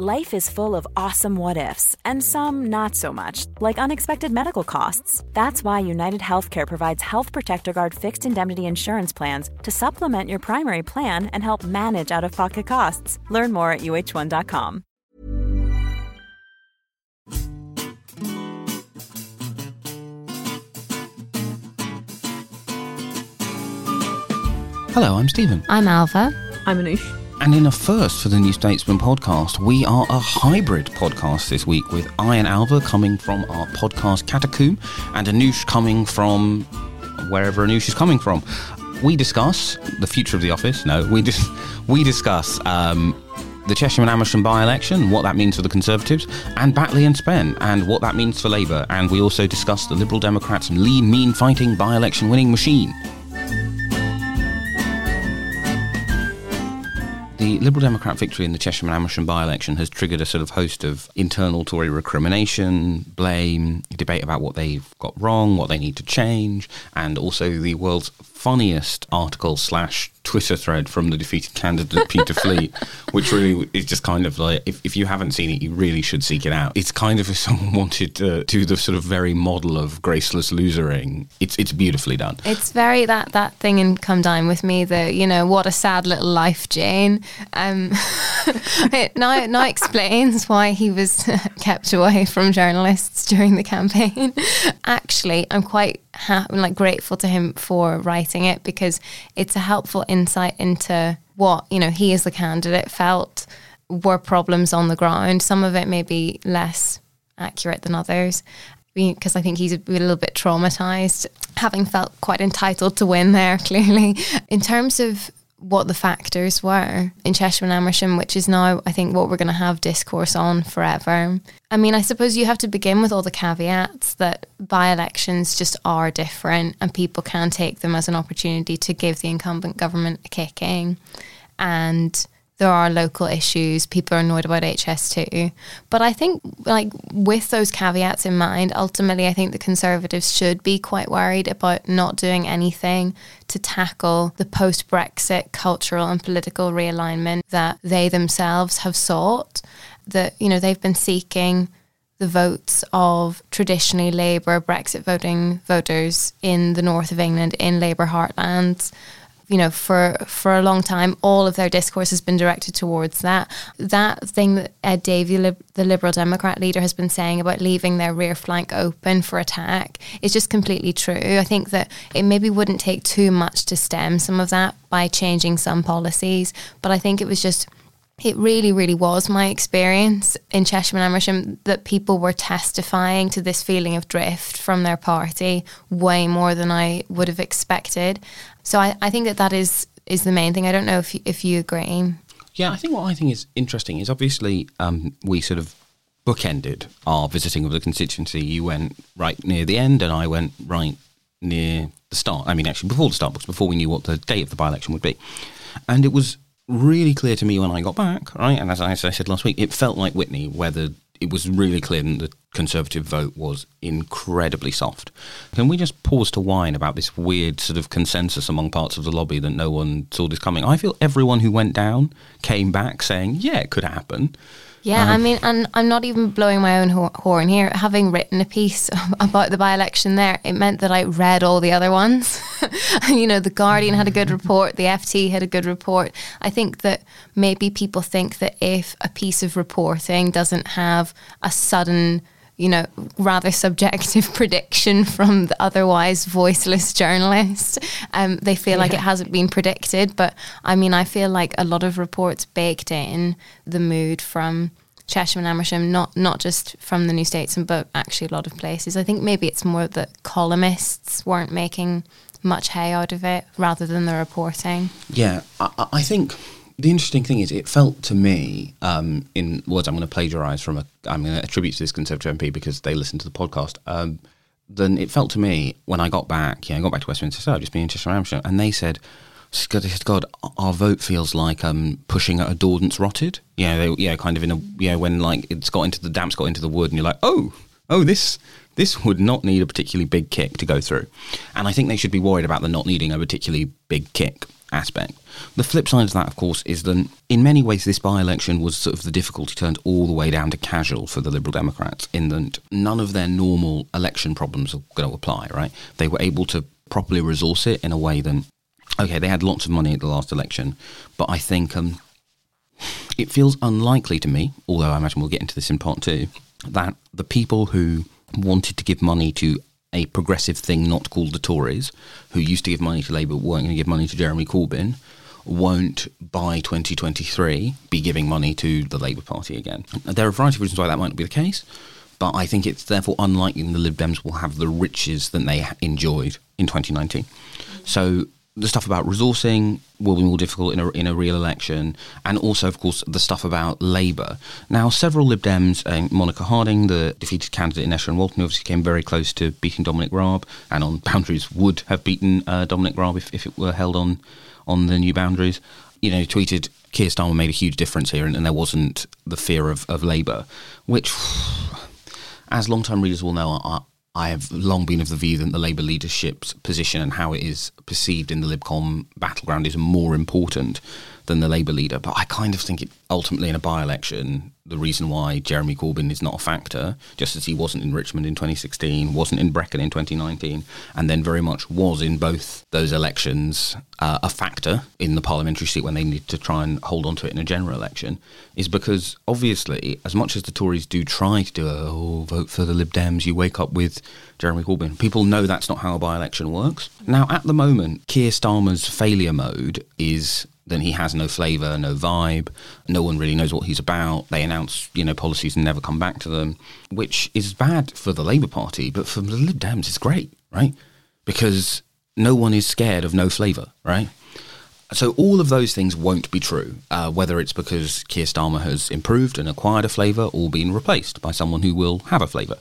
Life is full of awesome what ifs, and some not so much, like unexpected medical costs. That's why United Healthcare provides Health Protector Guard fixed indemnity insurance plans to supplement your primary plan and help manage out of pocket costs. Learn more at uh1.com. Hello, I'm Stephen. I'm Ailbhe. I'm Anoosh. And in a first for the New Statesman podcast, we are a hybrid podcast this week with I and Ailbhe coming from our podcast Catacomb and Anoosh coming from wherever Anoosh is coming from. We discuss the future of the office. No, we just we discuss um, the Chesham and Amersham by-election, what that means for the Conservatives, and Batley and Spen, and what that means for Labour. And we also discuss the Liberal Democrats' lean, mean fighting by-election winning machine. The Liberal Democrat victory in the Chesham and Amersham by election has triggered a sort of host of internal Tory recrimination, blame, debate about what they've got wrong, what they need to change, and also the world's funniest article slash Twitter thread from the defeated candidate Peter Fleet, which really is just kind of like if, if you haven't seen it, you really should seek it out. It's kind of if someone wanted to do the sort of very model of graceless losering. It's it's beautifully done. It's very that that thing in Come Dine with Me. The you know what a sad little life, Jane. Um, it now now explains why he was kept away from journalists during the campaign. Actually, I'm quite ha- like grateful to him for writing it because it's a helpful insight into what you know he as the candidate felt were problems on the ground. Some of it may be less accurate than others because I think he's a little bit traumatized, having felt quite entitled to win there, clearly. In terms of what the factors were in Chesham and Amersham, which is now, I think, what we're going to have discourse on forever. I mean, I suppose you have to begin with all the caveats that by elections just are different and people can take them as an opportunity to give the incumbent government a kicking. And there are local issues. People are annoyed about HS2. But I think, like, with those caveats in mind, ultimately, I think the Conservatives should be quite worried about not doing anything to tackle the post Brexit cultural and political realignment that they themselves have sought. That, you know, they've been seeking the votes of traditionally Labour Brexit voting voters in the north of England, in Labour heartlands you know, for for a long time, all of their discourse has been directed towards that. That thing that Ed Davey, the Liberal Democrat leader, has been saying about leaving their rear flank open for attack is just completely true. I think that it maybe wouldn't take too much to stem some of that by changing some policies, but I think it was just it really, really was my experience in Chesham and Amersham that people were testifying to this feeling of drift from their party way more than I would have expected. So I, I think that that is is the main thing. I don't know if you, if you agree. Yeah, I think what I think is interesting is obviously um, we sort of bookended our visiting of the constituency. You went right near the end, and I went right near the start. I mean, actually, before the start, because before we knew what the date of the by election would be, and it was really clear to me when I got back, right? And as I said last week, it felt like Witney, whether it was really clear that the Conservative vote was incredibly soft. Can we just pause to whine about this weird sort of consensus among parts of the lobby that no one saw this coming? I feel everyone who went down came back saying, yeah, it could happen. Yeah, um, I mean, and I'm not even blowing my own horn here. Having written a piece about the by election there, it meant that I read all the other ones. you know, The Guardian had a good report, the FT had a good report. I think that maybe people think that if a piece of reporting doesn't have a sudden you know, rather subjective prediction from the otherwise voiceless journalist. Um, they feel yeah. like it hasn't been predicted, but I mean, I feel like a lot of reports baked in the mood from Chesham and Amersham, not not just from the New Statesman, but actually a lot of places. I think maybe it's more that columnists weren't making much hay out of it rather than the reporting. Yeah, I, I think the interesting thing is, it felt to me, um, in words I'm going to plagiarise from a, I'm going to attribute to this Conservative MP because they listened to the podcast. Um, then it felt to me when I got back, yeah, I got back to Westminster, so I've just been in Chesham and they said, God, God, our vote feels like um, pushing a door that's rotted. Yeah, they, yeah, kind of in a, yeah, when like it's got into the damp's got into the wood, and you're like, oh, oh, this this would not need a particularly big kick to go through. And I think they should be worried about the not needing a particularly big kick aspect. The flip side of that, of course, is that in many ways this by election was sort of the difficulty turned all the way down to casual for the Liberal Democrats, in that none of their normal election problems are going to apply, right? They were able to properly resource it in a way that, okay, they had lots of money at the last election, but I think um, it feels unlikely to me, although I imagine we'll get into this in part two, that the people who wanted to give money to a progressive thing not called the Tories, who used to give money to Labour, weren't going to give money to Jeremy Corbyn, won't by 2023 be giving money to the Labour Party again. There are a variety of reasons why that might not be the case, but I think it's therefore unlikely the Lib Dems will have the riches that they enjoyed in 2019. So the stuff about resourcing will be more difficult in a, in a real election, and also, of course, the stuff about Labour. Now, several Lib Dems, uh, Monica Harding, the defeated candidate in Esher and Walton, obviously came very close to beating Dominic Raab, and on boundaries would have beaten uh, Dominic Raab if, if it were held on on the new boundaries. You know, tweeted Keir Starmer made a huge difference here, and, and there wasn't the fear of, of Labour, which, as long-time readers will know, I, I have long been of the view that the Labour leadership's position and how it is perceived in the Libcom battleground is more important than the Labour leader. But I kind of think it ultimately in a by election, the reason why Jeremy Corbyn is not a factor, just as he wasn't in Richmond in 2016, wasn't in Brecon in 2019, and then very much was in both those elections uh, a factor in the parliamentary seat when they need to try and hold on to it in a general election, is because obviously, as much as the Tories do try to do a oh, vote for the Lib Dems, you wake up with Jeremy Corbyn. People know that's not how a by election works. Now, at the moment, Keir Starmer's failure mode is then he has no flavour, no vibe. No one really knows what he's about. They announce, you know, policies and never come back to them, which is bad for the Labour Party, but for the Lib Dems, it's great, right? Because no one is scared of no flavour, right? So all of those things won't be true, uh, whether it's because Keir Starmer has improved and acquired a flavour or been replaced by someone who will have a flavour.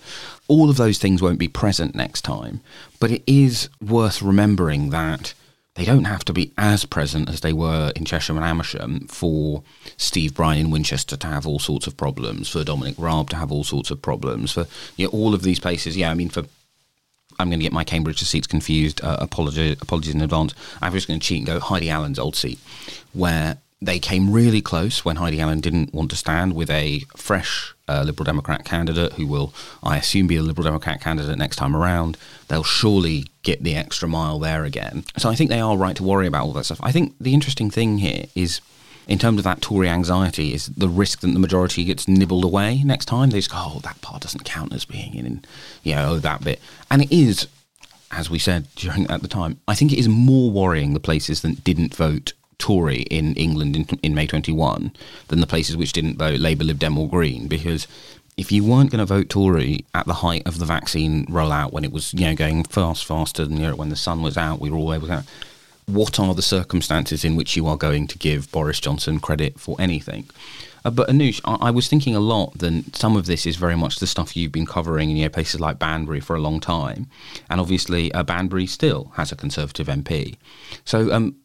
All of those things won't be present next time, but it is worth remembering that they don't have to be as present as they were in Chesham and Amersham for Steve Brine in Winchester to have all sorts of problems, for Dominic Raab to have all sorts of problems, for you know, all of these places. Yeah, I mean, for I'm going to get my Cambridge seats confused. Uh, apologies, apologies in advance. I'm just going to cheat and go Heidi Allen's old seat, where they came really close when Heidi Allen didn't want to stand with a fresh uh, Liberal Democrat candidate who will, I assume, be a Liberal Democrat candidate next time around. They'll surely get the extra mile there again. So I think they are right to worry about all that stuff. I think the interesting thing here is, in terms of that Tory anxiety, is the risk that the majority gets nibbled away next time. They just go, oh, that part doesn't count as being in, you know, that bit. And it is, as we said during at the time, I think it is more worrying the places that didn't vote Tory in England in, in May 21 than the places which didn't vote Labour, Lib Dem or Green because if you weren't going to vote Tory at the height of the vaccine rollout when it was you know going fast faster than know, when the sun was out we were all able to what are the circumstances in which you are going to give Boris Johnson credit for anything uh, but Anoosh, I, I, was thinking a lot that some of this is very much the stuff you've been covering in you know, places like Banbury for a long time, and obviously uh, Banbury still has a Conservative MP. So um,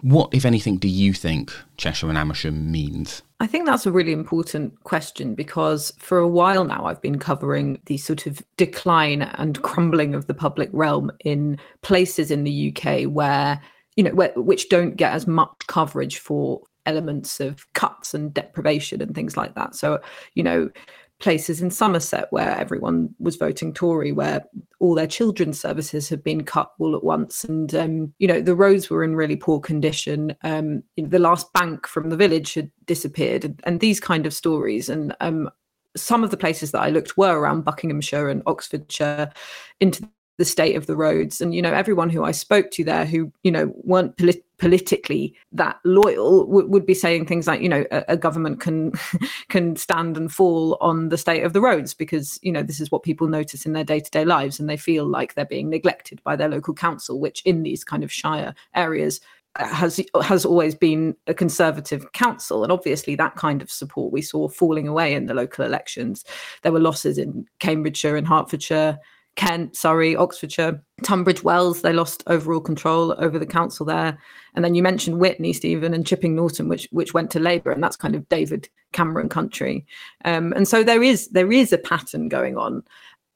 what, if anything, do you think Chesham and Amersham means? I think that's a really important question because for a while now I've been covering the sort of decline and crumbling of the public realm in places in the UK where, you know, where, which don't get as much coverage for elements of cuts and deprivation and things like that. So, you know, places in Somerset where everyone was voting Tory, where all their children's services had been cut all at once, and um, you know the roads were in really poor condition. Um, the last bank from the village had disappeared, and, and these kind of stories. And um, some of the places that I looked were around Buckinghamshire and Oxfordshire, into the state of the roads and you know everyone who i spoke to there who you know weren't polit- politically that loyal w- would be saying things like you know a, a, government can can stand and fall on the state of the roads because you know this is what people notice in their day-to-day lives and they feel like they're being neglected by their local council which in these kind of shire areas uh, has has always been a conservative council. And obviously that kind of support we saw falling away in the local elections. There were losses in cambridgeshire and hertfordshire kent surrey oxfordshire tunbridge wells they lost overall control over the council there. And then you mentioned Witney, stephen and chipping norton which which went to labour and that's kind of david cameron country. Um, and so there is there is a pattern going on.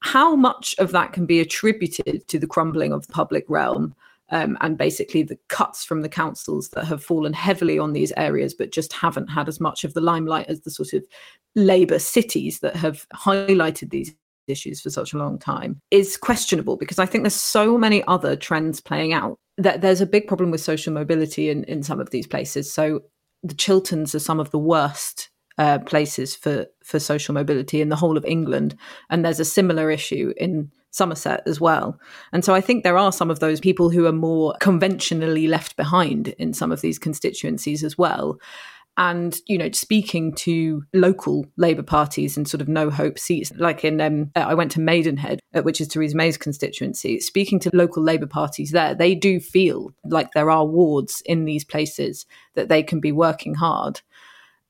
How much of that can be attributed to the crumbling of the public realm um, and basically the cuts from the councils that have fallen heavily on these areas, but just haven't had as much of the limelight as the sort of Labour cities that have highlighted these issues for such a long time is questionable because I think there's so many other trends playing out that there's a big problem with social mobility in, in some of these places. So the Chilterns are some of the worst uh, places for for social mobility in the whole of England, and there's a similar issue in Somerset as well. And so I think there are some of those people who are more conventionally left behind in some of these constituencies as well. And, you know, speaking to local Labour parties and sort of no hope seats, like in, um, uh, I went to Maidenhead, uh, which is Theresa May's constituency, speaking to local Labour parties there, they do feel like there are wards in these places that they can be working hard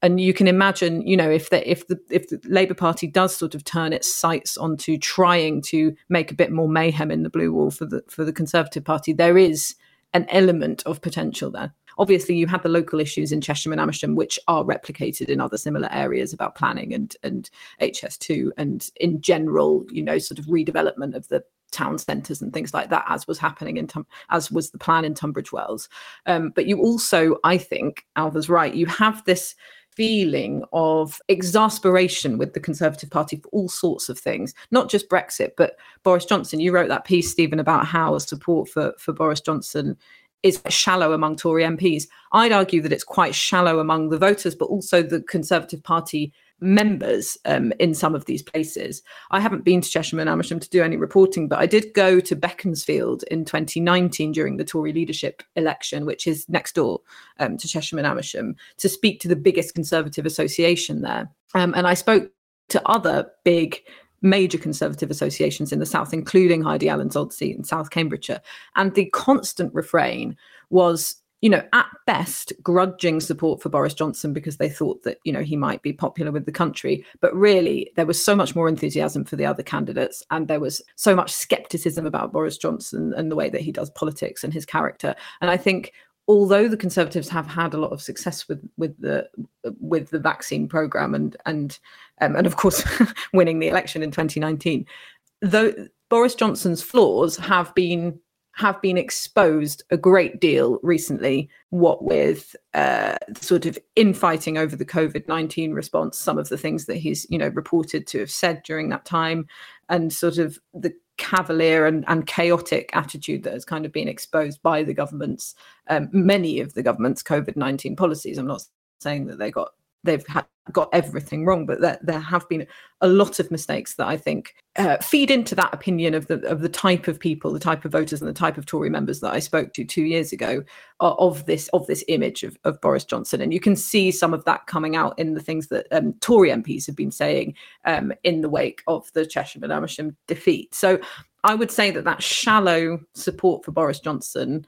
and you can imagine, you know, if the if the if the Labour Party does sort of turn its sights onto trying to make a bit more mayhem in the blue wall for the for the Conservative Party, there is an element of potential there. Obviously, you had the local issues in Chesham and Amersham, which are replicated in other similar areas about planning and and HS2 and in general, you know, sort of redevelopment of the town centres and things like that, as was happening in as was the plan in Tunbridge Wells. Um, but you also, I think, Ailbhe's right. You have this feeling of exasperation with the Conservative Party for all sorts of things, not just Brexit, but Boris Johnson. You wrote that piece, Stephen, about how support for, for Boris Johnson is shallow among Tory MPs. I'd argue that it's quite shallow among the voters, but also the Conservative Party members um, in some of these places. I haven't been to Chesham and Amersham to do any reporting, but I did go to Beaconsfield in 2019 during the Tory leadership election, which is next door um, to Chesham and Amersham, to speak to the biggest Conservative association there. Um, and I spoke to other big major Conservative associations in the South, including Heidi Allen's old seat in South Cambridgeshire. And the constant refrain was you know, at best, grudging support for Boris Johnson because they thought that, you know, he might be popular with the country. But really, there was so much more enthusiasm for the other candidates. And there was so much skepticism about Boris Johnson and the way that he does politics and his character. And I think although the conservatives have had a lot of success with with the with the vaccine program and and um, and of course winning the election in 2019 though Boris Johnson's flaws have been have been exposed a great deal recently, what with uh, sort of infighting over the COVID 19 response, some of the things that he's, you know, reported to have said during that time, and sort of the cavalier and, and chaotic attitude that has kind of been exposed by the government's, um, many of the government's COVID 19 policies. I'm not saying that they got they've got everything wrong, but there, there have been a lot of mistakes that I think uh, feed into that opinion of the of the type of people, the type of voters, and the type of Tory members that I spoke to two years ago uh, of this of this image of, of Boris Johnson, and you can see some of that coming out in the things that um, Tory MPs have been saying um, in the wake of the Chesham and Amersham defeat. So I would say that that shallow support for Boris Johnson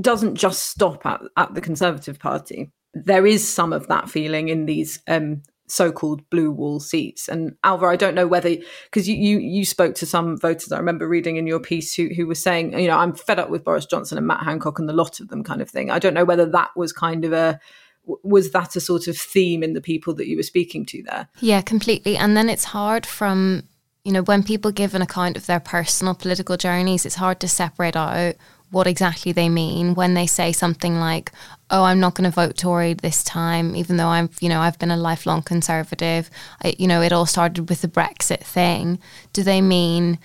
doesn't just stop at, at the Conservative Party there is some of that feeling in these um, so-called blue wall seats. And Ailbhe, I don't know whether because you, you you spoke to some voters. I remember reading in your piece who who were saying, you know, I'm fed up with Boris Johnson and Matt Hancock and the lot of them, kind of thing. I don't know whether that was kind of a was that a sort of theme in the people that you were speaking to there? Yeah, completely. And then it's hard from you know when people give an account of their personal political journeys, it's hard to separate out what exactly they mean when they say something like, "Oh, I'm not going to vote Tory this time," even though I'm, you know, I've been a lifelong conservative. I, you know, it all started with the Brexit thing. Do they mean?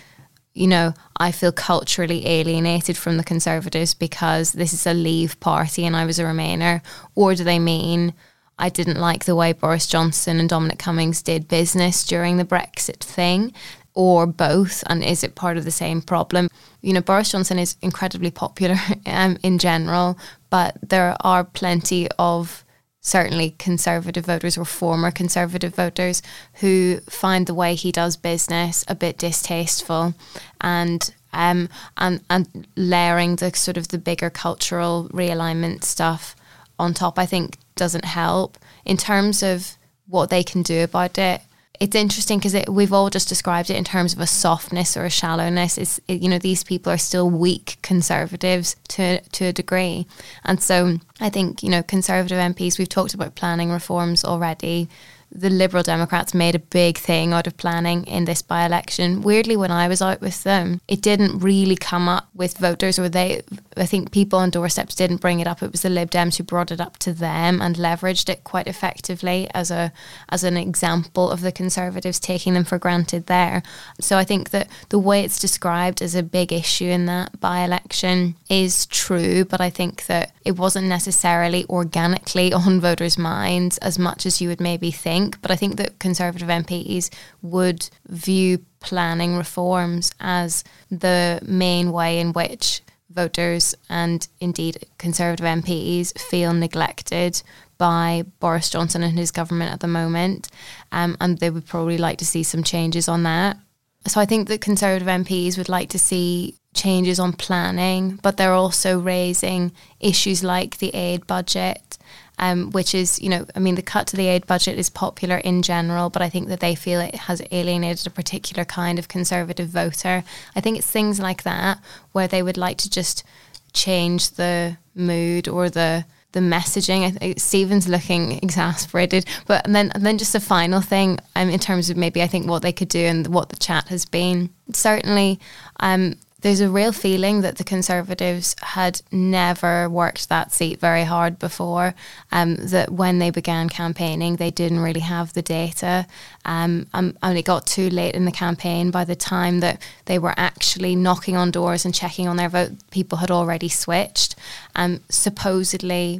you know, I feel culturally alienated from the Conservatives because this is a Leave party and I was a Remainer? Or do they mean I didn't like the way Boris Johnson and Dominic Cummings did business during the Brexit thing? Or both? And is it part of the same problem? you know, Boris Johnson is incredibly popular um, in general, but there are plenty of certainly conservative voters or former conservative voters who find the way he does business a bit distasteful and um, and and layering the sort of the bigger cultural realignment stuff on top, I think doesn't help in terms of what they can do about it. It's interesting because it, we've all just described it in terms of a softness or a shallowness. It's it, you know these people are still weak conservatives to to a degree, and so I think you know conservative MPs. We've talked about planning reforms already the Liberal Democrats made a big thing out of planning in this by election. Weirdly, when I was out with them, it didn't really come up with voters, or they, I think people on doorsteps didn't bring it up. It was the Lib Dems who brought it up to them and leveraged it quite effectively as a as an example of the Conservatives taking them for granted there. So I think that the way it's described as a big issue in that by election is true, but I think that it wasn't necessarily organically on voters' minds as much as you would maybe think think, but I think that Conservative MPs would view planning reforms as the main way in which voters and indeed Conservative MPs feel neglected by Boris Johnson and his government at the moment. Um, and they would probably like to see some changes on that. So I think that Conservative MPs would like to see changes on planning, but they're also raising issues like the aid budget um, which is, you know, I mean, the cut to the aid budget is popular in general, but I think that they feel it has alienated a particular kind of conservative voter. I think it's things like that where they would like to just change the mood or the the messaging. Stephen's looking exasperated, but and then and then just a final thing um, in terms of maybe I think what they could do and what the chat has been. Certainly, um, there's a real feeling that the Conservatives had never worked that seat very hard before. Um, that when they began campaigning, they didn't really have the data, um, and, and it got too late in the campaign. By the time that they were actually knocking on doors and checking on their vote, people had already switched. Um, supposedly,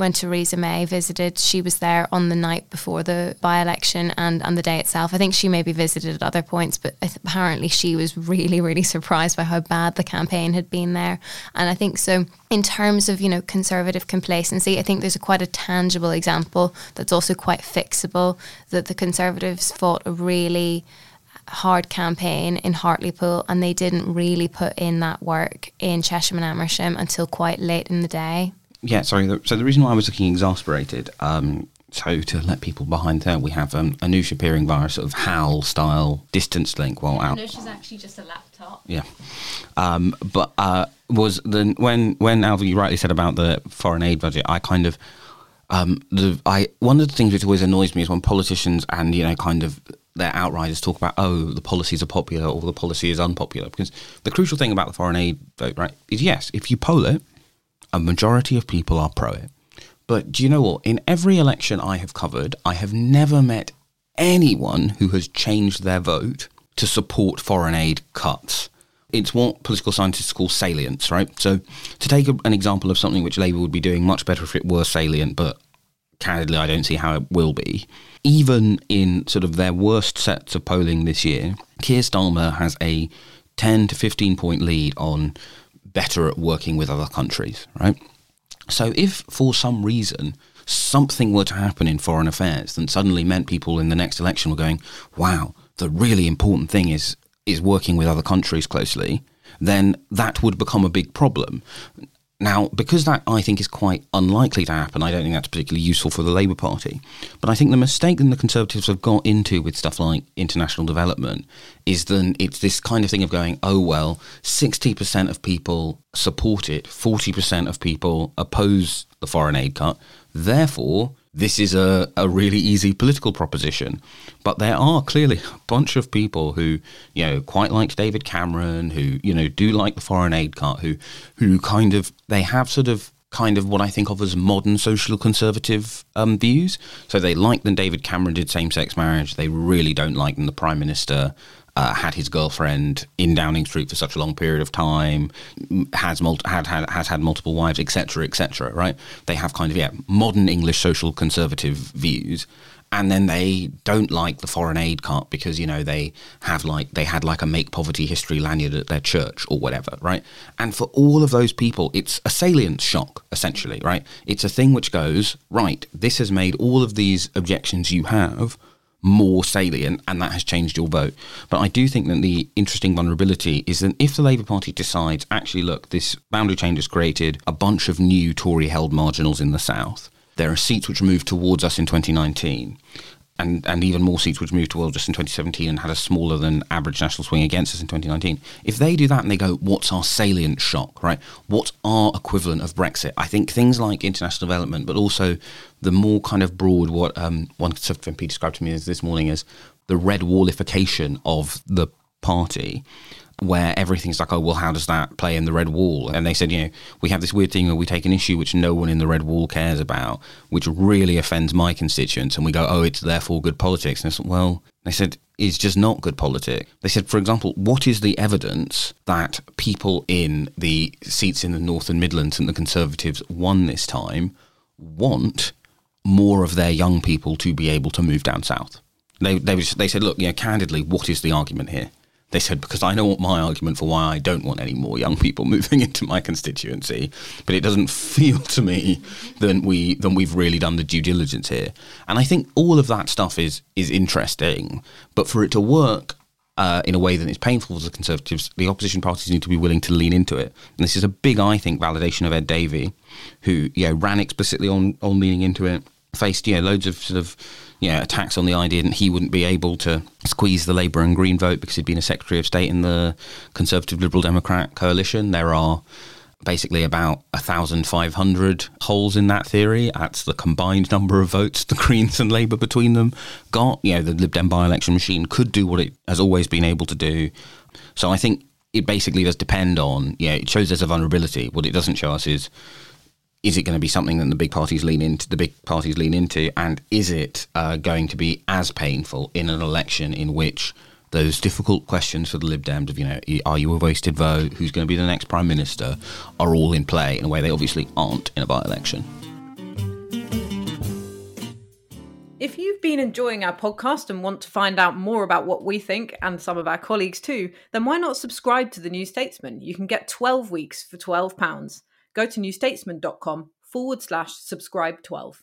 when Theresa May visited, she was there on the night before the by election and, and the day itself. I think she maybe visited at other points, but apparently she was really, really surprised by how bad the campaign had been there. And I think so, in terms of, you know, conservative complacency, I think there's a quite a tangible example that's also quite fixable that the Conservatives fought a really hard campaign in Hartlepool and they didn't really put in that work in Chesham and Amersham until quite late in the day yeah, sorry. The, so the reason why I was looking exasperated, um, so to let people behind there, we have um, Anoosh appearing via a sort of HAL style distance link while out. Anoosh is actually just a laptop. Yeah, um, but uh, was the when when Ailbhe you rightly said about the foreign aid budget, I kind of um, the I one of the things which always annoys me is when politicians and you know kind of their outriders talk about oh the policies are popular or the policy is unpopular because the crucial thing about the foreign aid vote right is yes if you poll it a majority of people are pro it. But do you know what? In every election I have covered, I have never met anyone who has changed their vote to support foreign aid cuts. It's what political scientists call salience, right? So, to take a, an example of something which Labour would be doing much better if it were salient, but candidly, I don't see how it will be. Even in sort of their worst sets of polling this year, Keir Starmer has a 10 to 15 point lead on better at working with other countries, right? So if for some reason something were to happen in foreign affairs that suddenly meant people in the next election were going, wow, the really important thing is is working with other countries closely, then that would become a big problem. Now, because that I think is quite unlikely to happen, I don't think that's particularly useful for the Labour Party. But I think the mistake that the Conservatives have got into with stuff like international development is then it's this kind of thing of going, oh, well, 60% of people support it, 40% of people oppose the foreign aid cut. Therefore, this is a, a really easy political proposition. But there are clearly a bunch of people who, you know, quite like David Cameron, who, you know, do like the foreign aid cut, who who kind of they have sort of kind of what I think of as modern social conservative um, views. So they like when David Cameron did same sex marriage. They really don't like when the Prime Minister uh, had his girlfriend in Downing Street for such a long period of time, has mul- had, had has had multiple wives, etc., etc. Right? They have kind of yeah modern English social conservative views, and then they don't like the foreign aid cut because you know they have like they had like a make poverty history lanyard at their church or whatever right and for all of those people it's a salient shock essentially right it's a thing which goes right this has made all of these objections you have more salient and that has changed your vote. But I do think that the interesting vulnerability is that if the Labour Party decides, actually, look, this boundary change has created a bunch of new Tory held marginals in the South, there are seats which moved towards us in 2019 and, and even more seats which moved towards us in 2017 and had a smaller than average national swing against us in 2019. If they do that and they go, what's our salient shock, right? What's our equivalent of Brexit? I think things like international development, but also the more kind of broad, what um, one Conservative MP described to me this morning as the red wallification of the party where everything's like, oh, well, how does that play in the red wall? And they said, you know, we have this weird thing where we take an issue which no one in the red wall cares about, which really offends my constituents, and we go, oh, it's therefore good politics. And I said, well, they said, it's just not good politics. They said, for example, what is the evidence that people in the seats in the North and Midlands and the Conservatives won this time want more of their young people to be able to move down south? They, they, they said, look, you know, candidly, what is the argument here? They said, because I know what my argument for why I don't want any more young people moving into my constituency, but it doesn't feel to me that we that we've really done the due diligence here. And I think all of that stuff is is interesting, but for it to work uh, in a way that is painful for the Conservatives, the opposition parties need to be willing to lean into it. And this is a big, I think, validation of Ed Davey, who you know, ran explicitly on on leaning into it, faced you know, loads of sort of you know, attacks on the idea that he wouldn't be able to squeeze the Labour and Green vote because he'd been a Secretary of State in the Conservative Liberal Democrat coalition. There are basically about 1,500 holes in that theory. That's the combined number of votes the Greens and Labour between them got. You know, the Lib Dem by election machine could do what it has always been able to do. So I think it basically does depend on, yeah, it shows there's a vulnerability. What it doesn't show us is is it going to be something that the big parties lean into? The big parties lean into, and is it uh, going to be as painful in an election in which those difficult questions for the Lib Dems of you know, are you a wasted vote? Who's going to be the next prime minister? Are all in play in a way they obviously aren't in a by-election. If you've been enjoying our podcast and want to find out more about what we think and some of our colleagues too, then why not subscribe to the New Statesman? You can get 12 weeks for £12 go to newstatesman.com forward slash subscribe 12.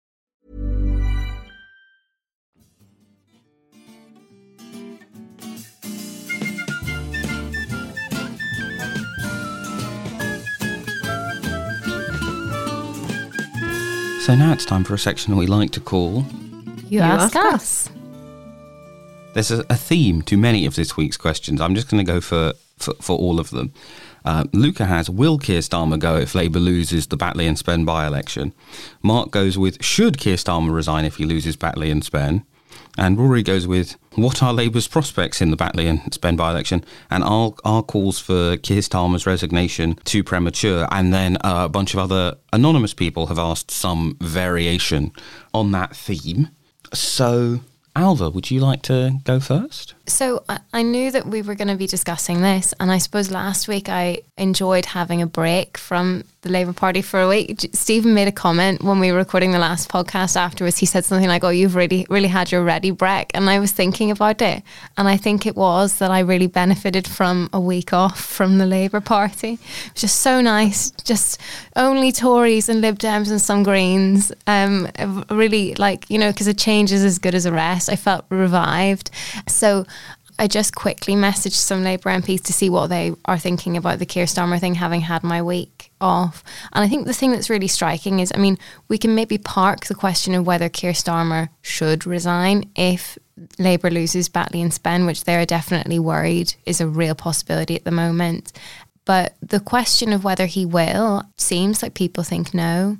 So now it's time for a section we like to call You, ask, us. There's a, a theme to many of this week's questions. I'm just going to go for, for, for all of them. Uh, Luca has Will Keir Starmer go if Labour loses the Batley and Spen by election? Mark goes with Should Keir Starmer resign if he loses Batley and Spen? And Rory goes with What are Labour's prospects in the Batley and Spen by election? And our, our calls for Keir Starmer's resignation too premature. And then uh, a bunch of other anonymous people have asked some variation on that theme. So, Ailbhe, would you like to go first? So I, knew that we were going to be discussing this, and I suppose last week I enjoyed having a break from the Labour Party for a week. Stephen made a comment when we were recording the last podcast afterwards. He said something like, "Oh, you've really, really had your Ready Brek," and I was thinking about it, and I think it was that I really benefited from a week off from the Labour Party. It was just so nice, just only Tories and Lib Dems and some Greens. Um, really like you know because a change is as good as a rest. I felt revived, so. I just quickly messaged some Labour MPs to see what they are thinking about the Keir Starmer thing, having had my week off. And I think the thing that's really striking is, I mean, we can maybe park the question of whether Keir Starmer should resign if Labour loses Batley and Spen, which they're definitely worried is a real possibility at the moment. But the question of whether he will seems like people think no.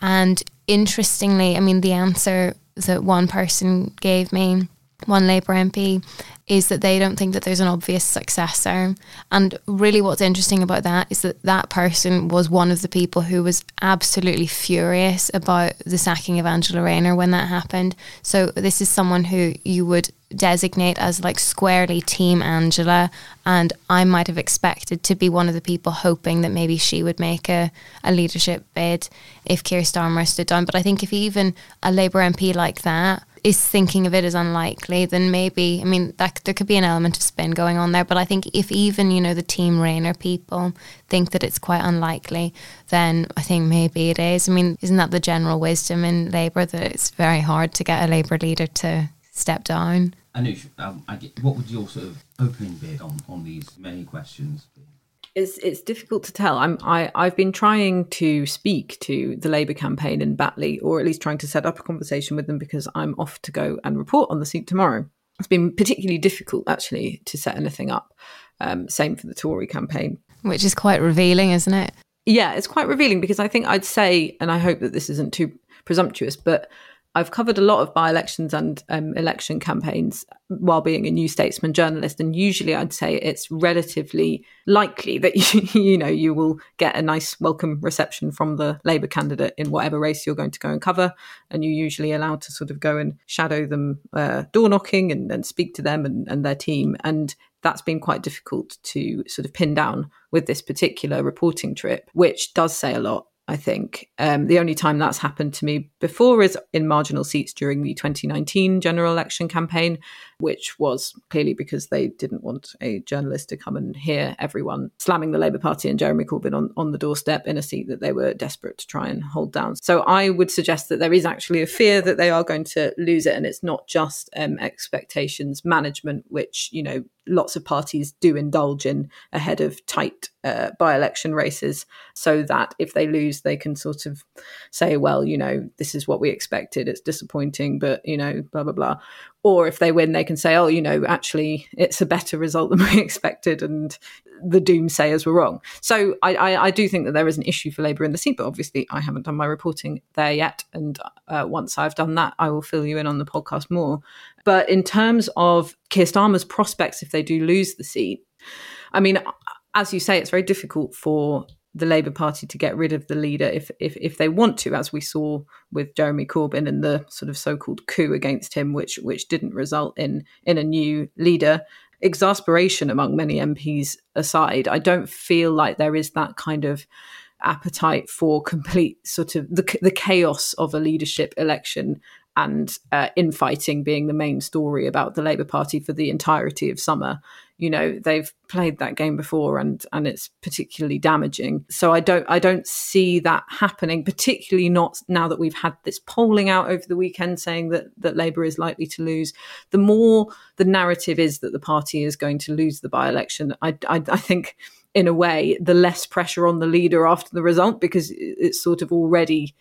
And interestingly, I mean, the answer that one person gave me one Labour MP, is that they don't think that there's an obvious successor. And really, what's interesting about that is that that person was one of the people who was absolutely furious about the sacking of Angela Rayner when that happened. So, this is someone who you would designate as like squarely Team Angela. And I might have expected to be one of the people hoping that maybe she would make a, a leadership bid if Keir Starmer stood down. But I think if even a Labour MP like that, is thinking of it as unlikely, then maybe I mean that there could be an element of spin going on there. But I think if even you know the team Rayner people think that it's quite unlikely, then I think maybe it is. I mean, isn't that the general wisdom in Labour that it's very hard to get a Labour leader to step down? Anoosh, um, get, what would your sort of opening bid on on these many questions be? It's it's difficult to tell. I'm I I've been trying to speak to the Labour campaign in Batley, or at least trying to set up a conversation with them because I'm off to go and report on the seat tomorrow. It's been particularly difficult actually to set anything up. Um, same for the Tory campaign, which is quite revealing, isn't it? Yeah, it's quite revealing because I think I'd say, and I hope that this isn't too presumptuous, but I've covered a lot of by elections and um, election campaigns while being a New Statesman journalist, and usually I'd say it's relatively likely that you, you know you will get a nice welcome reception from the Labour candidate in whatever race you're going to go and cover, and you're usually allowed to sort of go and shadow them uh, door knocking and, and speak to them and, and their team, and that's been quite difficult to sort of pin down with this particular reporting trip, which does say a lot I think. Um, the only time that's happened to me before is in marginal seats during the 2019 general election campaign, which was clearly because they didn't want a journalist to come and hear everyone slamming the Labour Party and Jeremy Corbyn on, on the doorstep in a seat that they were desperate to try and hold down. So I would suggest that there is actually a fear that they are going to lose it, and it's not just um, expectations management, which, you know, lots of parties do indulge in ahead of tight uh, by election races so that if they lose, they can sort of say, well, you know, this is what we expected. It's disappointing, but, you know, blah, blah, blah. Or if they win, they can say, oh, you know, actually, it's a better result than we expected. And the doomsayers were wrong. So I, I, I, do think that there is an issue for Labour in the seat, but obviously I haven't done my reporting there yet. And uh, once I've done that, I will fill you in on the podcast more. But in terms of Keir Starmer's prospects, if they do lose the seat, I mean, as you say, it's very difficult for the Labour Party to get rid of the leader if, if if they want to, as we saw with Jeremy Corbyn and the sort of so-called coup against him, which which didn't result in in a new leader. Exasperation among many MPs aside, I don't feel like there is that kind of appetite for complete sort of the the chaos of a leadership election and uh, infighting being the main story about the Labour Party for the entirety of summer. You know, they've played that game before and and it's particularly damaging. So I don't I don't see that happening, particularly not now that we've had this polling out over the weekend saying that that Labour is likely to lose. The more the narrative is that the party is going to lose the by-election, I, I, I think in a way, the less pressure on the leader after the result because it's sort of already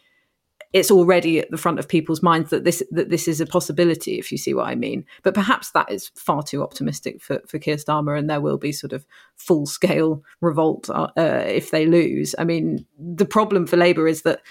it's already at the front of people's minds that this that this is a possibility, if you see what I mean. But perhaps that is far too optimistic for for Keir Starmer, and there will be sort of full scale revolt uh, uh, if they lose. I mean, the problem for Labour is that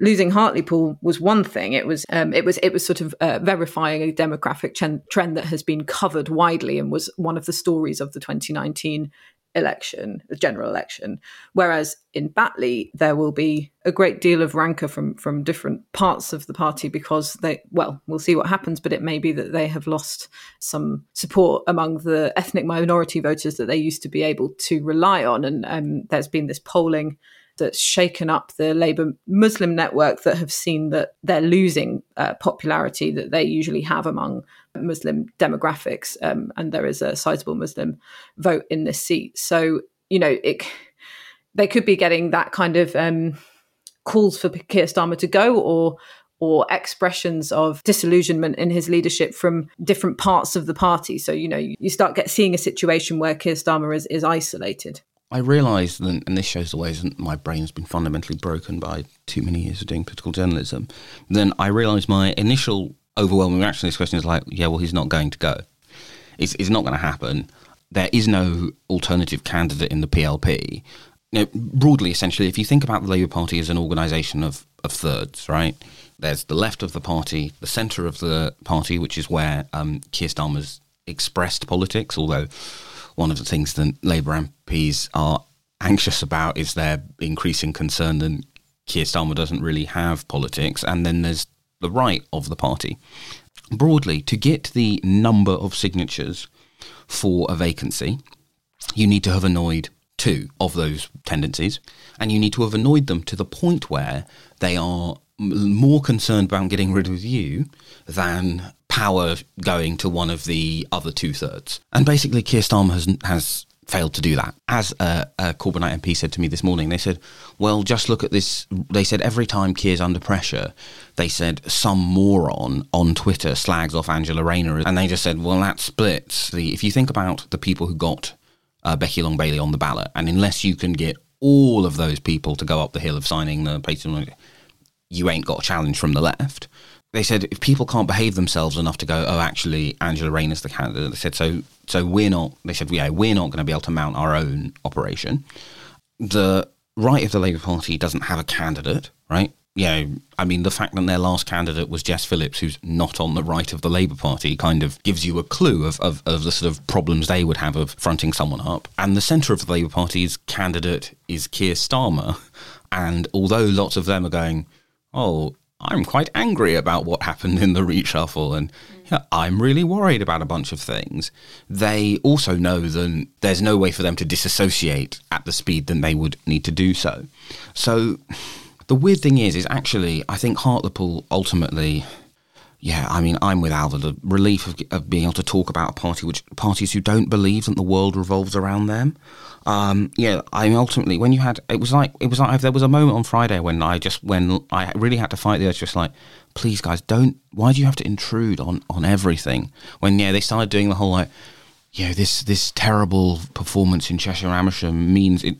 losing Hartlepool was one thing. It was um, it was it was sort of uh, verifying a demographic trend, trend that has been covered widely and was one of the stories of the 2019 election, the general election. Whereas in Batley, there will be a great deal of rancor from from different parts of the party because they, well, we'll see what happens, but it may be that they have lost some support among the ethnic minority voters that they used to be able to rely on. And um, there's been this polling that's shaken up the Labour Muslim network that have seen that they're losing uh, popularity that they usually have among Muslim demographics, um, and there is a sizable Muslim vote in this seat. So you know, it, they could be getting that kind of um, calls for Keir Starmer to go, or or expressions of disillusionment in his leadership from different parts of the party. So you know, you start get seeing a situation where Keir Starmer is is isolated. I realised, and this shows the ways that my brain's been fundamentally broken by too many years of doing political journalism. Then I realised my initial overwhelming reaction to this question is like, yeah, well, he's not going to go. It's, it's not going to happen. There is no alternative candidate in the PLP. Know, broadly, essentially, if you think about the Labour Party as an organisation of, of thirds, right? there's the left of the party, the centre of the party, which is where um, Keir Starmer's expressed politics, although one of the things that Labour MPs are anxious about is their increasing concern that Keir Starmer doesn't really have politics. And then there's the right of the party. Broadly, to get the number of signatures for a vacancy, you need to have annoyed two of those tendencies, and you need to have annoyed them to the point where they are more concerned about getting rid of you than power going to one of the other two thirds. And basically, Keir Starmer has has failed to do that. As a, a Corbynite MP said to me this morning, they said, "Well, just look at this." They said every time Keir's under pressure, they said some moron on Twitter slags off Angela Rayner, and they just said, "Well, that splits the." If you think about the people who got uh, Becky Long Bailey on the ballot, and unless you can get all of those people to go up the hill of signing the petition, you ain't got a challenge from the left. They said if people can't behave themselves enough to go, oh, actually, Angela Rayner's the candidate. They said so. So we're not. They said, yeah, we're not going to be able to mount our own operation. The right of the Labour Party doesn't have a candidate, right? Yeah, I mean, the fact that their last candidate was Jess Phillips, who's not on the right of the Labour Party, kind of gives you a clue of, of, of the sort of problems they would have of fronting someone up. And the centre of the Labour Party's candidate is Keir Starmer. And although lots of them are going, oh, I'm quite angry about what happened in the reshuffle and yeah, I'm really worried about a bunch of things. They also know that there's no way for them to disassociate at the speed that they would need to do so. So the weird thing is, is actually, I think Hartlepool ultimately, yeah, I mean, I'm with Ailbhe. The relief of, of being able to talk about a party which parties who don't believe that the world revolves around them. Um, yeah, I mean, ultimately, when you had, it was like, it was like, there was a moment on Friday when I just, when I really had to fight the urge, just like, please, guys, don't, why do you have to intrude on, on everything? When, yeah, they started doing the whole, like, you know, this, this terrible performance in Chesham Amersham means it,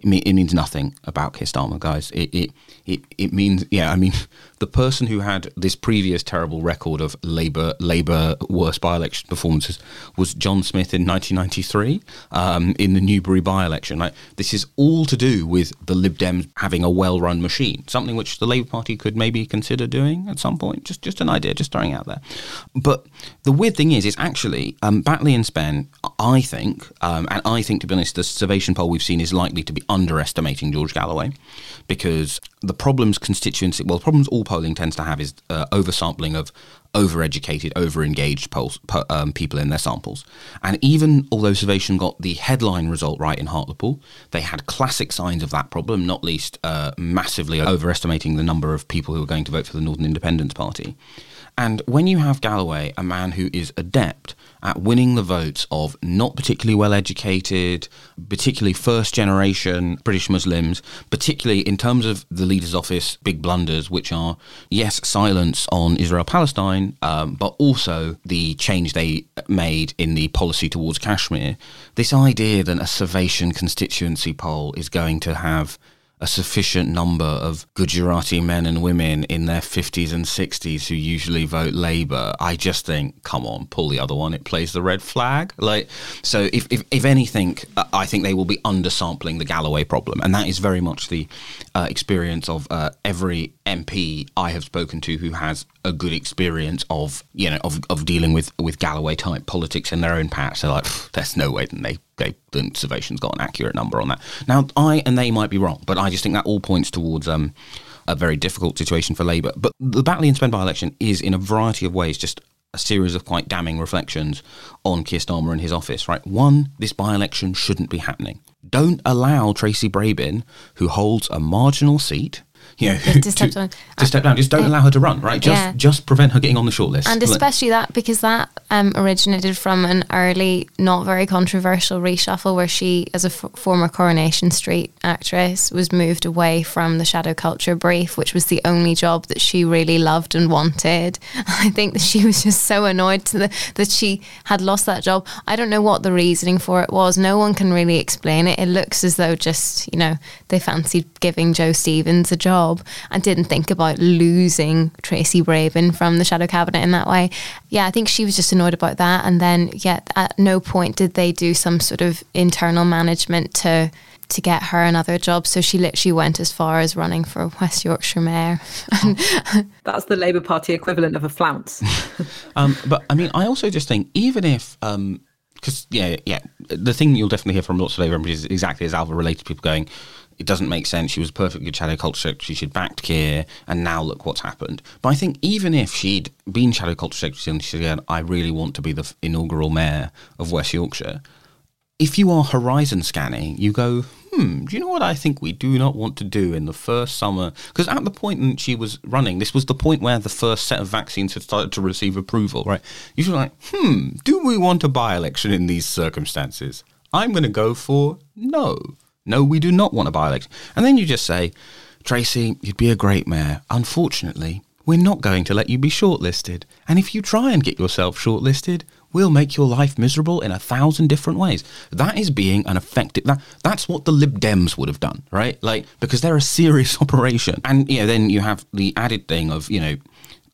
it, mean, it means nothing about Keir Starmer, guys. It, it it it means yeah. I mean, the person who had this previous terrible record of Labour Labour worst by-election performances was John Smith in 1993 um, in the Newbury by-election. Like this is all to do with the Lib Dems having a well-run machine, something which the Labour Party could maybe consider doing at some point. Just just an idea, just throwing out there. But the weird thing is, is actually um, Batley and Spen. I think, um, and I think to be honest, the Survation poll we've seen is likely to be underestimating George Galloway because the problems constituency, well, the problems all polling tends to have is uh, oversampling of overeducated, overengaged polls, po- um, people in their samples. And even although Survation got the headline result right in Hartlepool, they had classic signs of that problem, not least uh, massively overestimating the number of people who were going to vote for the Northern Independence Party. And when you have Galloway, a man who is adept at winning the votes of not particularly well educated, particularly first generation British Muslims, particularly in terms of the leader's office big blunders, which are, yes, silence on Israel Palestine, um, but also the change they made in the policy towards Kashmir. This idea that a Survation constituency poll is going to have a sufficient number of Gujarati men and women in their 50s and 60s who usually vote Labour, I just think, come on, pull the other one. It plays the red flag. Like, so if, if, if anything, uh, I think they will be undersampling the Galloway problem. And that is very much the uh, experience of uh, every MP I have spoken to who has a good experience of, you know, of, of dealing with, with Galloway type politics in their own patch. They're like, there's no way that they they the Survation's got an accurate number on that. Now, I and they might be wrong, but I just think that all points towards um, a very difficult situation for Labour. But the Batley and Spen by election is, in a variety of ways, just a series of quite damning reflections on Keir Starmer and his office. Right, one, this by election shouldn't be happening. Don't allow Tracy Brabin, who holds a marginal seat, you know, to step down. to step down. Just don't allow her to run, right? Just Yeah. just prevent her getting on the shortlist. And especially that because that um, originated from an early, not very controversial reshuffle where she, as a f- former Coronation Street actress, was moved away from the shadow culture brief, which was the only job that she really loved and wanted. I think that she was just so annoyed to the, that she had lost that job. I don't know what the reasoning for it was. No one can really explain it. It looks as though just, you know, they fancied giving Jo Stevens a job and didn't think about losing Tracy Brabin from the shadow cabinet in that way. Yeah, I think she was just annoyed about that. And then, yeah, at no point did they do some sort of internal management to to get her another job. So she literally went as far as running for West Yorkshire Mayor. That's the Labour Party equivalent of a flounce. um, but I mean, I also just think even if because yeah, yeah, the thing you'll definitely hear from lots of Labour MPs is exactly as Ailbhe related people going, it doesn't make sense. She was a perfect good shadow culture secretary. She'd backed Keir, and now look what's happened. But I think even if she'd been shadow culture secretary and she said, I really want to be the inaugural mayor of West Yorkshire, if you are horizon scanning, you go, hmm, do you know what I think we do not want to do in the first summer? Because at the point that she was running, this was the point where the first set of vaccines had started to receive approval, right? You're like, hmm, do we want a by election in these circumstances? I'm going to go for no. No, we do not want a by election. And then you just say, Tracy, you'd be a great mayor. Unfortunately, we're not going to let you be shortlisted. And if you try and get yourself shortlisted, we'll make your life miserable in a thousand different ways. That is being an effective. That that's what the Lib Dems would have done, right? Like because they're a serious operation, and you know then you have the added thing of you know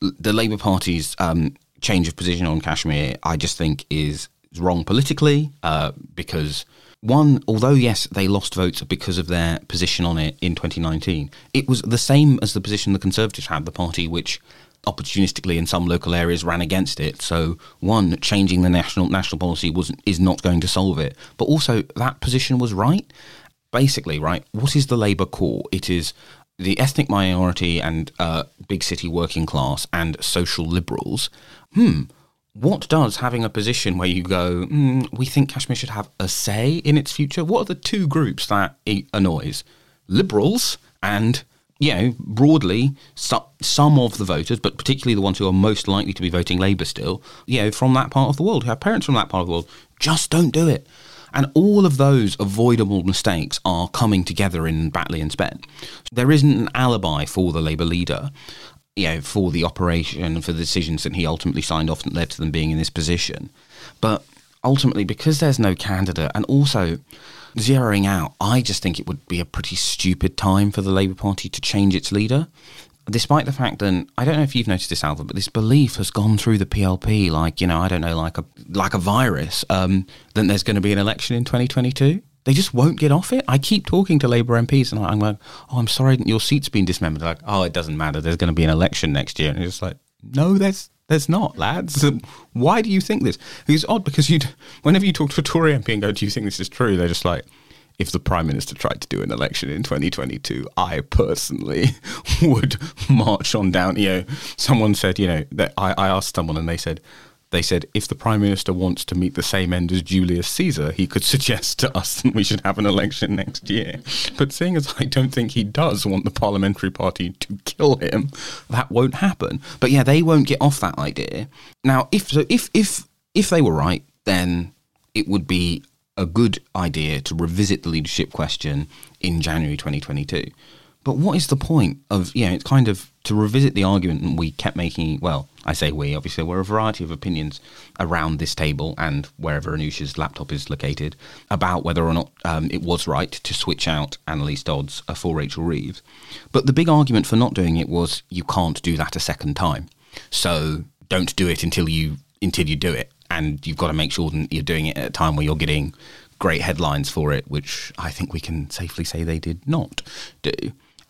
the Labour Party's um, change of position on Kashmir. I just think is wrong politically uh, because. One, although yes, they lost votes because of their position on it in 2019, it was the same as the position the Conservatives had, the party which opportunistically in some local areas ran against it. So one, changing the national national policy was is not going to solve it. But also that position was right. Basically, right. What is the Labour core? It is the ethnic minority and uh, big city working class and social liberals. Hmm. What does having a position where you go, mm, we think Kashmir should have a say in its future? What are the two groups that it annoys? Liberals and you know, broadly, so, some of the voters, but particularly the ones who are most likely to be voting Labour still, you know, from that part of the world, who have parents from that part of the world, just don't do it. And all of those avoidable mistakes are coming together in Batley and Spen. There isn't an alibi for the Labour leader, you know, for the operation, and for the decisions that he ultimately signed off that led to them being in this position. But ultimately, because there's no candidate, and also zeroing out, I just think it would be a pretty stupid time for the Labour Party to change its leader. Despite the fact that I don't know if you've noticed this, Ailbhe, but this belief has gone through the PLP like you know I don't know like a like a virus. Um, that there's going to be an election in 2022. They just won't get off it. I keep talking to Labour MPs and I'm like, oh, I'm sorry, your seat's been dismembered. Like, oh, it doesn't matter. There's going to be an election next year, and it's like, no, there's there's not, lads. Why do you think this? It's odd because you, whenever you talk to a Tory MP and go, "Do you think this is true?" They're just like, "If the Prime Minister tried to do an election in 2022, I personally would march on down." You know, someone said, you know, that I, I asked someone and they said, they said if the prime minister wants to meet the same end as Julius Caesar, he could suggest to us that we should have an election next year. But seeing as I don't think he does want the parliamentary party to kill him, that won't happen. But yeah, they won't get off that idea. Now, if so, if if if they were right, then it would be a good idea to revisit the leadership question in January 2022. But what is the point of, you know, it's kind of to revisit the argument we kept making. Well, I say we, obviously, there were a variety of opinions around this table and wherever Anoosh's laptop is located about whether or not um, it was right to switch out Anneliese Dodds for Rachel Reeves. But the big argument for not doing it was you can't do that a second time. So don't do it until you until you do it. And you've got to make sure that you're doing it at a time where you're getting great headlines for it, which I think we can safely say they did not do.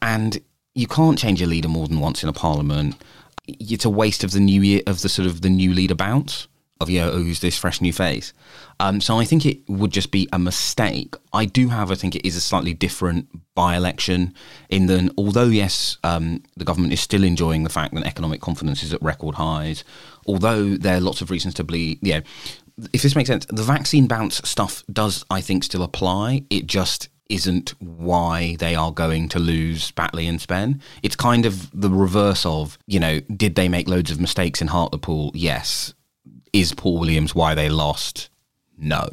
And you can't change a leader more than once in a parliament. It's a waste of the new year of the sort of the new leader bounce of yeah, oh, who's this fresh new face? Um, so I think it would just be a mistake. I do, however, think it is a slightly different by-election in that although yes, um, the government is still enjoying the fact that economic confidence is at record highs, although there are lots of reasons to believe, yeah, if this makes sense, the vaccine bounce stuff does, I think, still apply. It just isn't why they are going to lose Batley and Spen. It's kind of the reverse of, you know, did they make loads of mistakes in Hartlepool? Yes. Is Paul Williams why they lost? No.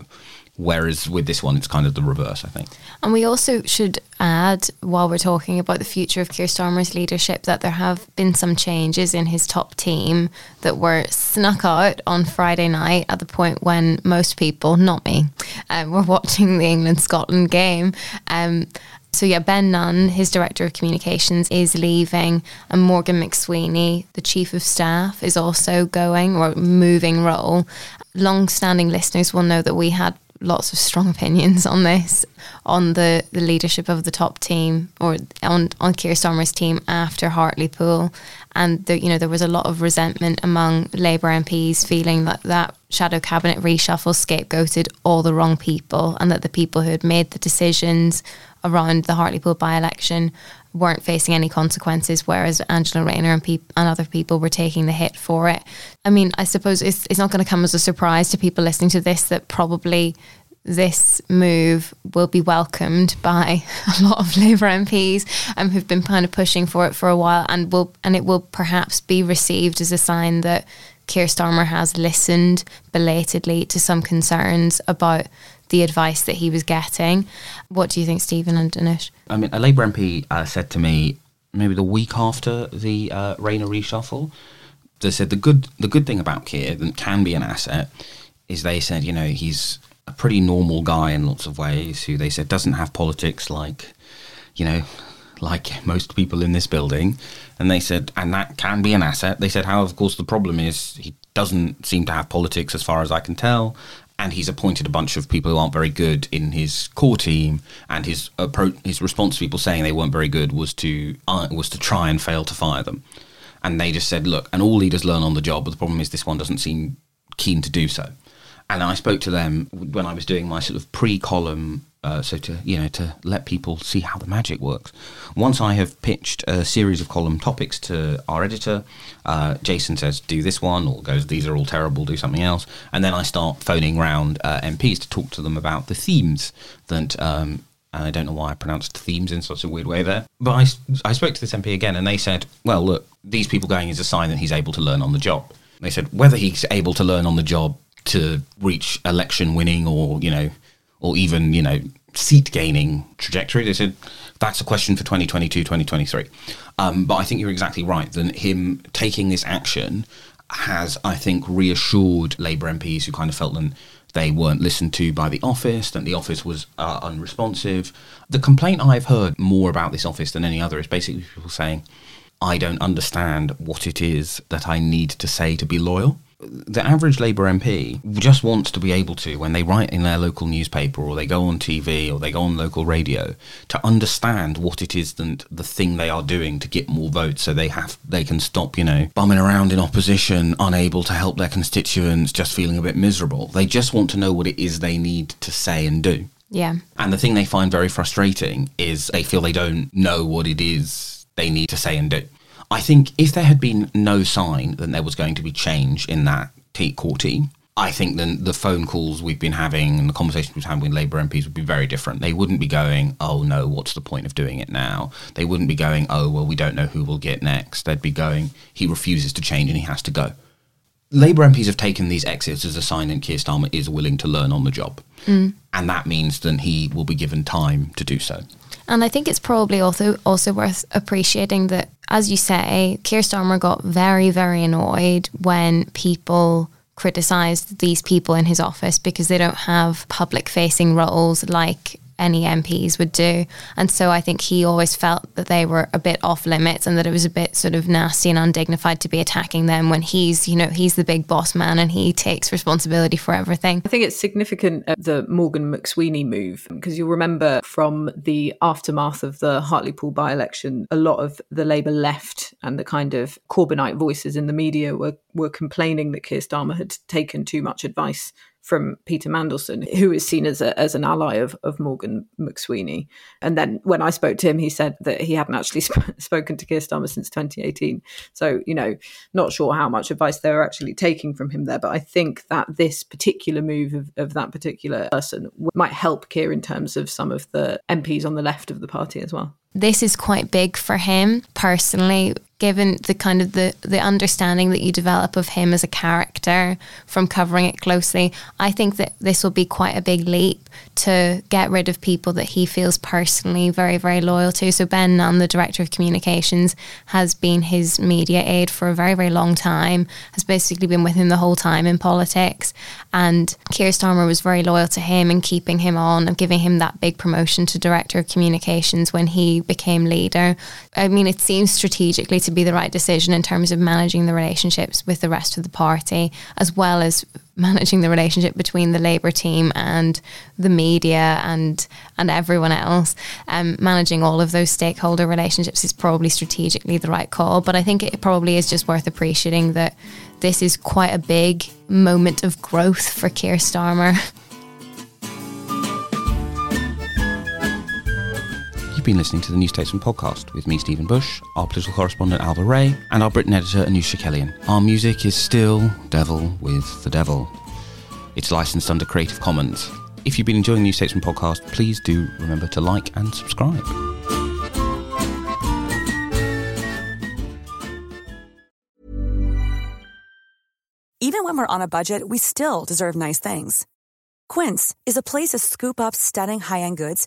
Whereas with this one, it's kind of the reverse, I think. And we also should add, while we're talking about the future of Keir Starmer's leadership, that there have been some changes in his top team that were snuck out on Friday night at the point when most people, not me, um, were watching the England Scotland game. Um, so yeah, Ben Nunn, his director of communications, is leaving, and Morgan McSweeney, the chief of staff, is also going or moving role. Long-standing listeners will know that we had lots of strong opinions on this, on the, the leadership of the top team or on, on Keir Starmer's team after Hartlepool. And there, you know, there was a lot of resentment among Labour MPs feeling that that shadow cabinet reshuffle scapegoated all the wrong people and that the people who had made the decisions around the Hartlepool by-election weren't facing any consequences, whereas Angela Rayner and, peop- and other people were taking the hit for it. I mean, I suppose it's, it's not going to come as a surprise to people listening to this that probably this move will be welcomed by a lot of Labour MPs um, who've been kind of pushing for it for a while, and will and it will perhaps be received as a sign that Keir Starmer has listened belatedly to some concerns about the advice that he was getting. What do you think, Stephen and Anoosh? I mean, a Labour MP uh, said to me maybe the week after the uh, Rayner reshuffle, they said the good the good thing about Keir that can be an asset is they said you know he's a pretty normal guy in lots of ways who they said doesn't have politics like you know like most people in this building and they said and that can be an asset they said how of course the problem is he doesn't seem to have politics as far as i can tell and he's appointed a bunch of people who aren't very good in his core team. And his approach, his response to people saying they weren't very good was to uh, was to try and fail to fire them. And they just said, look, and all leaders learn on the job, but the problem is this one doesn't seem keen to do so. And I spoke to them when I was doing my sort of pre-column uh, so to you know to let people see how the magic works. Once I have pitched a series of column topics to our editor, uh, Jason says do this one, or goes these are all terrible, do something else, and then I start phoning round uh, MPs to talk to them about the themes that. Um, and I don't know why I pronounced themes in such a weird way there. But I, I spoke to this MP again, and they said, well, look, these people going is a sign that he's able to learn on the job. They said whether he's able to learn on the job to reach election winning or, you know, or even, you know, seat gaining trajectory. They said that's a question for 2022, 2023. Um, but I think you're exactly right. That him taking this action has, I think, reassured Labour MPs who kind of felt that they weren't listened to by the office, that the office was uh, unresponsive. The complaint I've heard more about this office than any other is basically people saying, I don't understand what it is that I need to say to be loyal the average Labour MP just wants to be able to, when they write in their local newspaper or they go on TV or they go on local radio, to understand what it is that the thing they are doing to get more votes, so they have they can stop, you know, bumming around in opposition, unable to help their constituents, just feeling a bit miserable. They just want to know what it is they need to say and do. Yeah. And the thing they find very frustrating is they feel they don't know what it is they need to say and do. I think if there had been no sign that there was going to be change in that t- core team, I think then the phone calls we've been having and the conversations we've had with Labour MPs would be very different. They wouldn't be going, oh no, what's the point of doing it now? They wouldn't be going, oh, well, we don't know who will get next. They'd be going, he refuses to change and he has to go. Labour MPs have taken these exits as a sign that Keir Starmer is willing to learn on the job. Mm. And that means that he will be given time to do so. And I think it's probably also also worth appreciating that, as you say, Keir Starmer got very, very annoyed when people criticised these people in his office because they don't have public facing roles like any MPs would do. And so I think he always felt that they were a bit off limits and that it was a bit sort of nasty and undignified to be attacking them when he's, you know, he's the big boss man and he takes responsibility for everything. I think it's significant uh, the Morgan McSweeney move because you'll remember from the aftermath of the Hartlepool by election, a lot of the Labour left and the kind of Corbynite voices in the media were, were complaining that Keir Starmer had taken too much advice from Peter Mandelson, who is seen as a, as an ally of, of Morgan McSweeney. And then when I spoke to him, he said that he hadn't actually sp- spoken to Keir Starmer since 2018. So, you know, not sure how much advice they were actually taking from him there. But I think that this particular move of, of that particular person might help Keir in terms of some of the MPs on the left of the party as well this is quite big for him personally given the kind of the the understanding that you develop of him as a character from covering it closely i think that this will be quite a big leap to get rid of people that he feels personally very very loyal to. So ben nunn the director of communications has been his media aide for a very very long time has basically been with him the whole time in politics. And Keir Starmer was very loyal to him and keeping him on and giving him that big promotion to director of communications when he became leader. I mean it seems strategically to be the right decision in terms of managing the relationships with the rest of the party, as well as managing the relationship between the Labour team and the media and and everyone else. Um, managing all of those stakeholder relationships is probably strategically the right call. But I think it probably is just worth appreciating that this is quite a big moment of growth for Keir Starmer. You've been listening to the New Statesman podcast with me, Stephen Bush, our political correspondent, Ailbhe Rea, and our Britain editor, Anoosh Chakelian. Our music is still Devil with the Devil. It's licensed under Creative Commons. If you've been enjoying the New Statesman podcast, please do remember to like and subscribe. Even when we're on a budget, we still deserve nice things. Quince is a place to scoop up stunning high end goods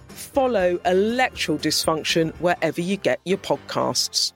Follow electoral dysfunction wherever you get your podcasts.